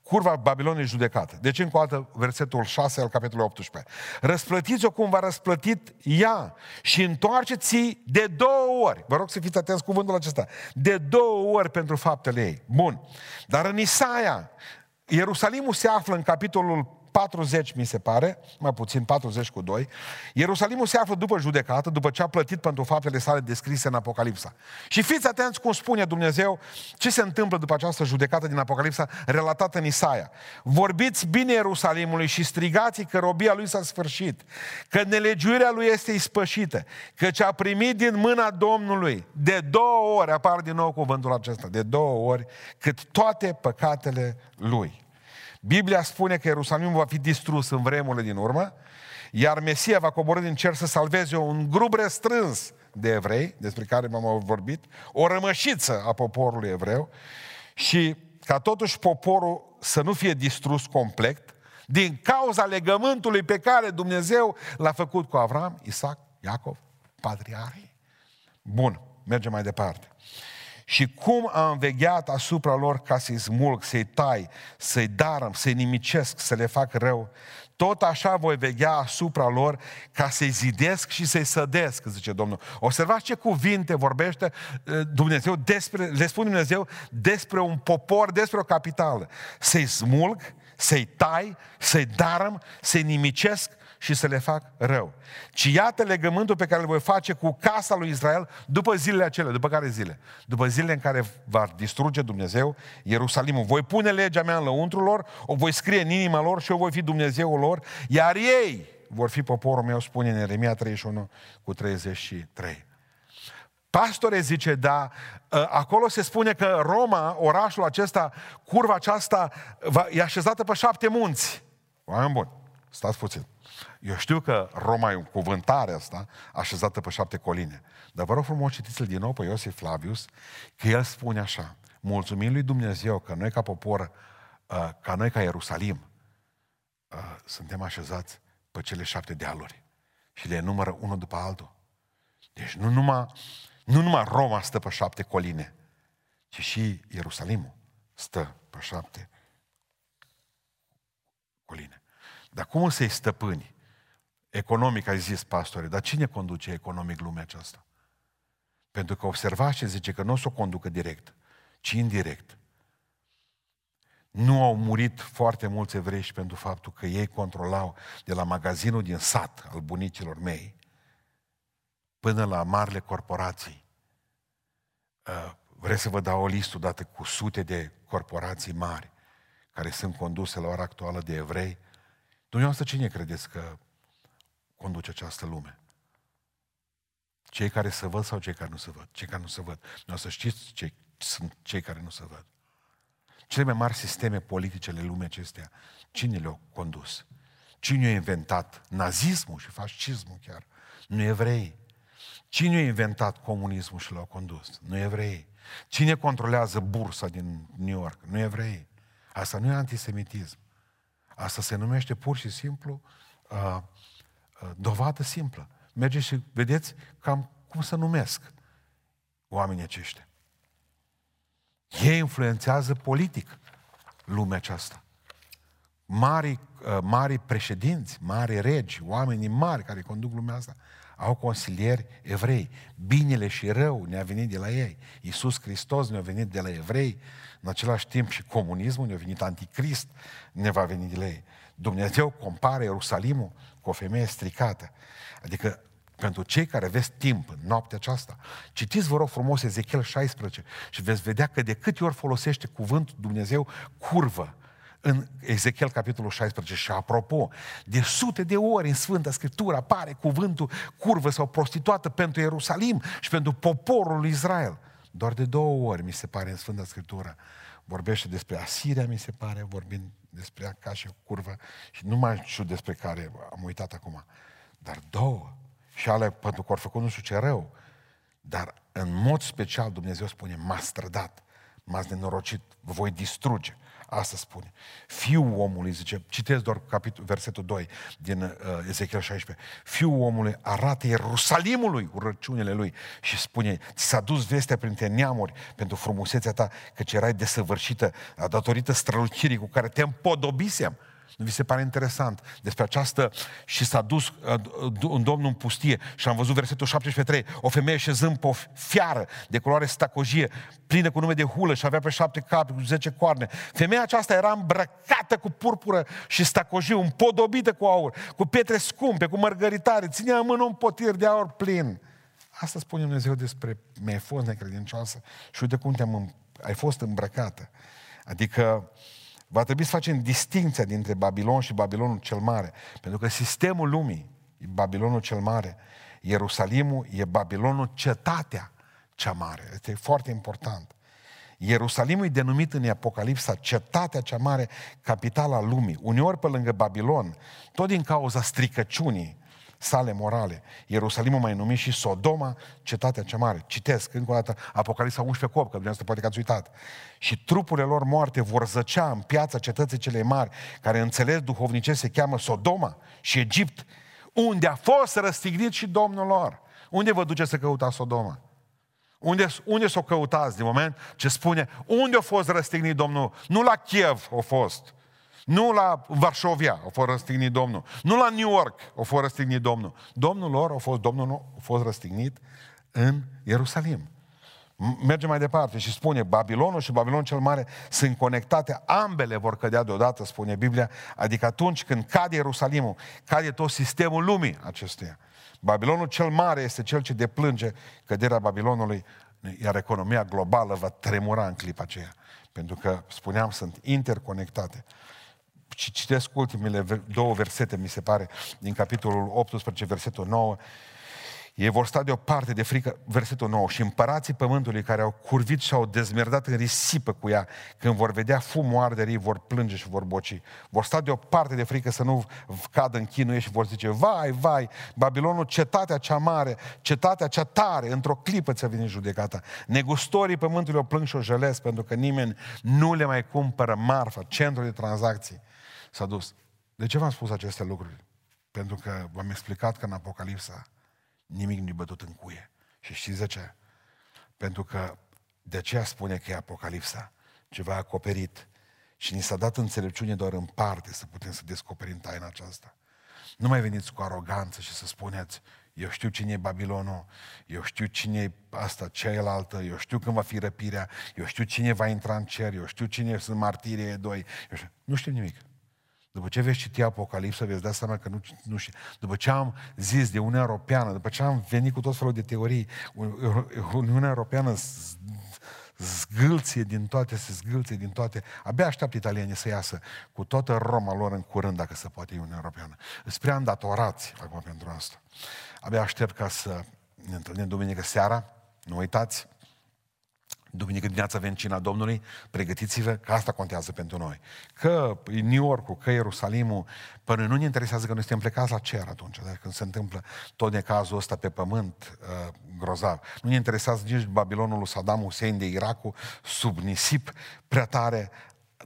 curva Babilonului judecată. Deci, încă o dată, versetul 6 al capitolului 18. Răsplătiți-o cum v-a răsplătit ea și întoarceți de două ori. Vă rog să fiți atenți cuvântul acesta. De două ori pentru faptele ei. Bun. Dar în Isaia, Ierusalimul se află în capitolul 40, mi se pare, mai puțin, 40 cu 2, Ierusalimul se află după judecată, după ce a plătit pentru faptele sale descrise în Apocalipsa. Și fiți atenți cum spune Dumnezeu ce se întâmplă după această judecată din Apocalipsa relatată în Isaia. Vorbiți bine Ierusalimului și strigați că robia lui s-a sfârșit, că nelegiuirea lui este ispășită, că ce a primit din mâna Domnului de două ori, apar din nou cuvântul acesta, de două ori, cât toate păcatele lui. Biblia spune că Ierusalimul va fi distrus în vremurile din urmă, iar Mesia va coborâ din cer să salveze un grup restrâns de evrei, despre care m-am vorbit, o rămășiță a poporului evreu, și ca totuși poporul să nu fie distrus complet, din cauza legământului pe care Dumnezeu l-a făcut cu Avram, Isaac, Iacov, patriarhii. Bun, mergem mai departe și cum a învegheat asupra lor ca să-i smulg, să-i tai, să-i darăm, să-i nimicesc, să le fac rău, tot așa voi veghea asupra lor ca să-i zidesc și să-i sădesc, zice Domnul. Observați ce cuvinte vorbește uh, Dumnezeu despre, le spune Dumnezeu despre un popor, despre o capitală. Să-i smulg, să-i tai, să-i darăm, să-i nimicesc și să le fac rău. Ci iată legământul pe care îl voi face cu casa lui Israel după zilele acelea. După care zile? După zilele în care va distruge Dumnezeu Ierusalimul. Voi pune legea mea în lăuntru lor, o voi scrie în inima lor și eu voi fi Dumnezeul lor, iar ei vor fi poporul meu, spune în Eremia 31 cu 33. Pastore zice, da, ă, acolo se spune că Roma, orașul acesta, curva aceasta, e așezată pe șapte munți. Oameni buni, stați puțin. Eu știu că Roma e o cuvântare asta, așezată pe șapte coline. Dar vă rog frumos, citiți-l din nou pe Iosif Flavius, că el spune așa, mulțumim lui Dumnezeu că noi ca popor, uh, ca noi ca Ierusalim, uh, suntem așezați pe cele șapte dealuri și le numără unul după altul. Deci nu numai, nu numai Roma stă pe șapte coline, ci și Ierusalimul stă pe șapte coline. Dar cum să-i stăpâni? Economic, ai zis pastore, dar cine conduce economic lumea aceasta? Pentru că observați ce zice, că nu o să o conducă direct, ci indirect. Nu au murit foarte mulți evrești pentru faptul că ei controlau de la magazinul din sat al bunicilor mei până la marile corporații. Uh, vreți să vă dau o listă dată cu sute de corporații mari care sunt conduse la ora actuală de evrei? Dumneavoastră cine credeți că conduce această lume. Cei care se văd sau cei care nu se văd? Cei care nu se văd. Nu o să știți ce sunt cei care nu se văd. Cele mai mari sisteme politice ale lumii acestea, cine le-a condus? Cine a inventat nazismul și fascismul chiar? Nu evrei. Cine a inventat comunismul și l-a condus? Nu evrei. Cine controlează bursa din New York? Nu evrei. Asta nu e antisemitism. Asta se numește pur și simplu uh, Uh, dovadă simplă. Mergeți și vedeți cam cum să numesc oamenii aceștia. Ei influențează politic lumea aceasta. Mari, uh, mari președinți, mari regi, oamenii mari care conduc lumea asta, au consilieri evrei. Binele și rău ne-a venit de la ei. Iisus Hristos ne-a venit de la evrei, în același timp și comunismul ne-a venit anticrist, ne va veni de la ei. Dumnezeu compară Ierusalimul cu o femeie stricată. Adică pentru cei care aveți timp în noaptea aceasta, citiți, vă rog frumos, Ezechiel 16 și veți vedea că de câte ori folosește cuvântul Dumnezeu curvă în Ezechiel capitolul 16 și apropo, de sute de ori în Sfânta Scriptură apare cuvântul curvă sau prostituată pentru Ierusalim și pentru poporul lui Israel. Doar de două ori, mi se pare, în Sfânta Scriptură vorbește despre Asiria, mi se pare, vorbind despre ea ca și curvă și nu mai știu despre care am uitat acum. Dar două. Și ale pentru că au făcut nu știu ce rău. Dar în mod special Dumnezeu spune, m-a strădat, m-ați nenorocit, vă voi distruge. Asta spune. Fiul omului, zice, citesc doar capitol, versetul 2 din uh, Ezechiel 16. Fiul omului arată Ierusalimului urăciunile lui și spune, ți s-a dus vestea printre neamuri pentru frumusețea ta, căci erai desăvârșită datorită strălucirii cu care te împodobisem. Nu vi se pare interesant despre această și s-a dus uh, în Domnul în pustie și am văzut versetul 17.3, o femeie șezând pe o fiară de culoare stacojie, plină cu nume de hulă și avea pe șapte capi cu zece coarne. Femeia aceasta era îmbrăcată cu purpură și stacojiu, împodobită cu aur, cu pietre scumpe, cu mărgăritare, ținea în mână un potir de aur plin. Asta spune Dumnezeu despre mi-ai fost necredincioasă și uite cum te-am, ai fost îmbrăcată. Adică Va trebui să facem distinția dintre Babilon și Babilonul cel Mare. Pentru că sistemul lumii e Babilonul cel Mare. Ierusalimul e Babilonul, cetatea cea mare. Este foarte important. Ierusalimul e denumit în Apocalipsa cetatea cea mare, capitala lumii. Uneori pe lângă Babilon, tot din cauza stricăciunii sale morale. Ierusalimul mai numit și Sodoma, cetatea cea mare. Citesc încă o dată Apocalipsa 11 cop, că dumneavoastră poate că ați uitat. Și trupurile lor moarte vor zăcea în piața cetății cele mari, care înțeles duhovnice se cheamă Sodoma și Egipt, unde a fost răstignit și Domnul lor. Unde vă duce să căutați Sodoma? Unde, unde s-o căutați din moment ce spune unde a fost răstignit Domnul? Nu la Kiev a fost, nu la Varșovia a fost răstignit Domnul. Nu la New York a fost răstignit Domnul. Domnul lor a fost, Domnul a fost răstignit în Ierusalim. Merge mai departe și spune, Babilonul și Babilonul cel Mare sunt conectate, ambele vor cădea deodată, spune Biblia, adică atunci când cade Ierusalimul, cade tot sistemul lumii acestuia. Babilonul cel Mare este cel ce deplânge căderea Babilonului, iar economia globală va tremura în clipa aceea. Pentru că, spuneam, sunt interconectate și citesc ultimele două versete, mi se pare, din capitolul 18, versetul 9, ei vor sta deoparte de frică, versetul 9, și împărații pământului care au curvit și au dezmerdat în risipă cu ea, când vor vedea fumul arderii, vor plânge și vor boci. Vor sta deoparte de frică să nu cadă în chinuie și vor zice, vai, vai, Babilonul, cetatea cea mare, cetatea cea tare, într-o clipă ți-a venit judecata. Negustorii pământului o plâng și o jălesc pentru că nimeni nu le mai cumpără marfa, centrul de tranzacții s-a dus. De ce v-am spus aceste lucruri? Pentru că v-am explicat că în Apocalipsa nimic nu-i bătut în cuie. Și știți de ce? Pentru că de aceea spune că e Apocalipsa, ceva acoperit. Și ni s-a dat înțelepciune doar în parte să putem să descoperim taina aceasta. Nu mai veniți cu aroganță și să spuneți, eu știu cine e Babilonul, eu știu cine e asta, cealaltă, eu știu când va fi răpirea, eu știu cine va intra în cer, eu știu cine sunt martirii doi. Eu știu. Nu știu nimic. După ce veți citi Apocalipsa, veți da seama că nu, nu știu. După ce am zis de Uniunea Europeană, după ce am venit cu tot felul de teorii, Uniunea Europeană zgâlție din toate, se zgâlție din toate. Abia așteaptă italienii să iasă cu toată Roma lor în curând, dacă se poate Uniunea Europeană. Îți prea îndatorați acum pentru asta. Abia aștept ca să ne întâlnim duminică seara. Nu uitați, Duminică dimineața avem cina Domnului, pregătiți-vă că asta contează pentru noi. Că New York, că Ierusalimul, până nu ne interesează că noi suntem plecați la cer atunci, dar când se întâmplă tot de cazul ăsta pe pământ uh, grozav. Nu ne interesează nici Babilonul lui Saddam Hussein de Irakul sub nisip prea tare,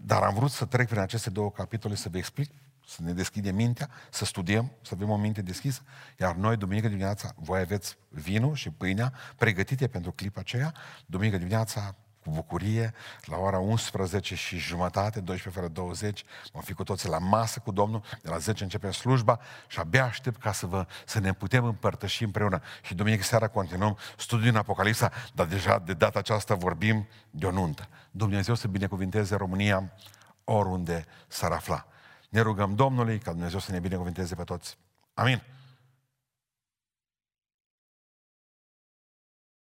dar am vrut să trec prin aceste două capitole să vă explic să ne deschidem mintea, să studiem, să avem o minte deschisă, iar noi, duminică dimineața, voi aveți vinul și pâinea pregătite pentru clipa aceea, duminică dimineața, cu bucurie, la ora 11 și jumătate, 12 fără 20, vom fi cu toții la masă cu Domnul, de la 10 începem slujba și abia aștept ca să, vă, să ne putem împărtăși împreună. Și duminică seara continuăm studiul în Apocalipsa, dar deja de data aceasta vorbim de o nuntă. Dumnezeu să binecuvinteze România oriunde s-ar afla. Ne rugăm Domnului ca Dumnezeu să ne binecuvinteze pe toți. Amin.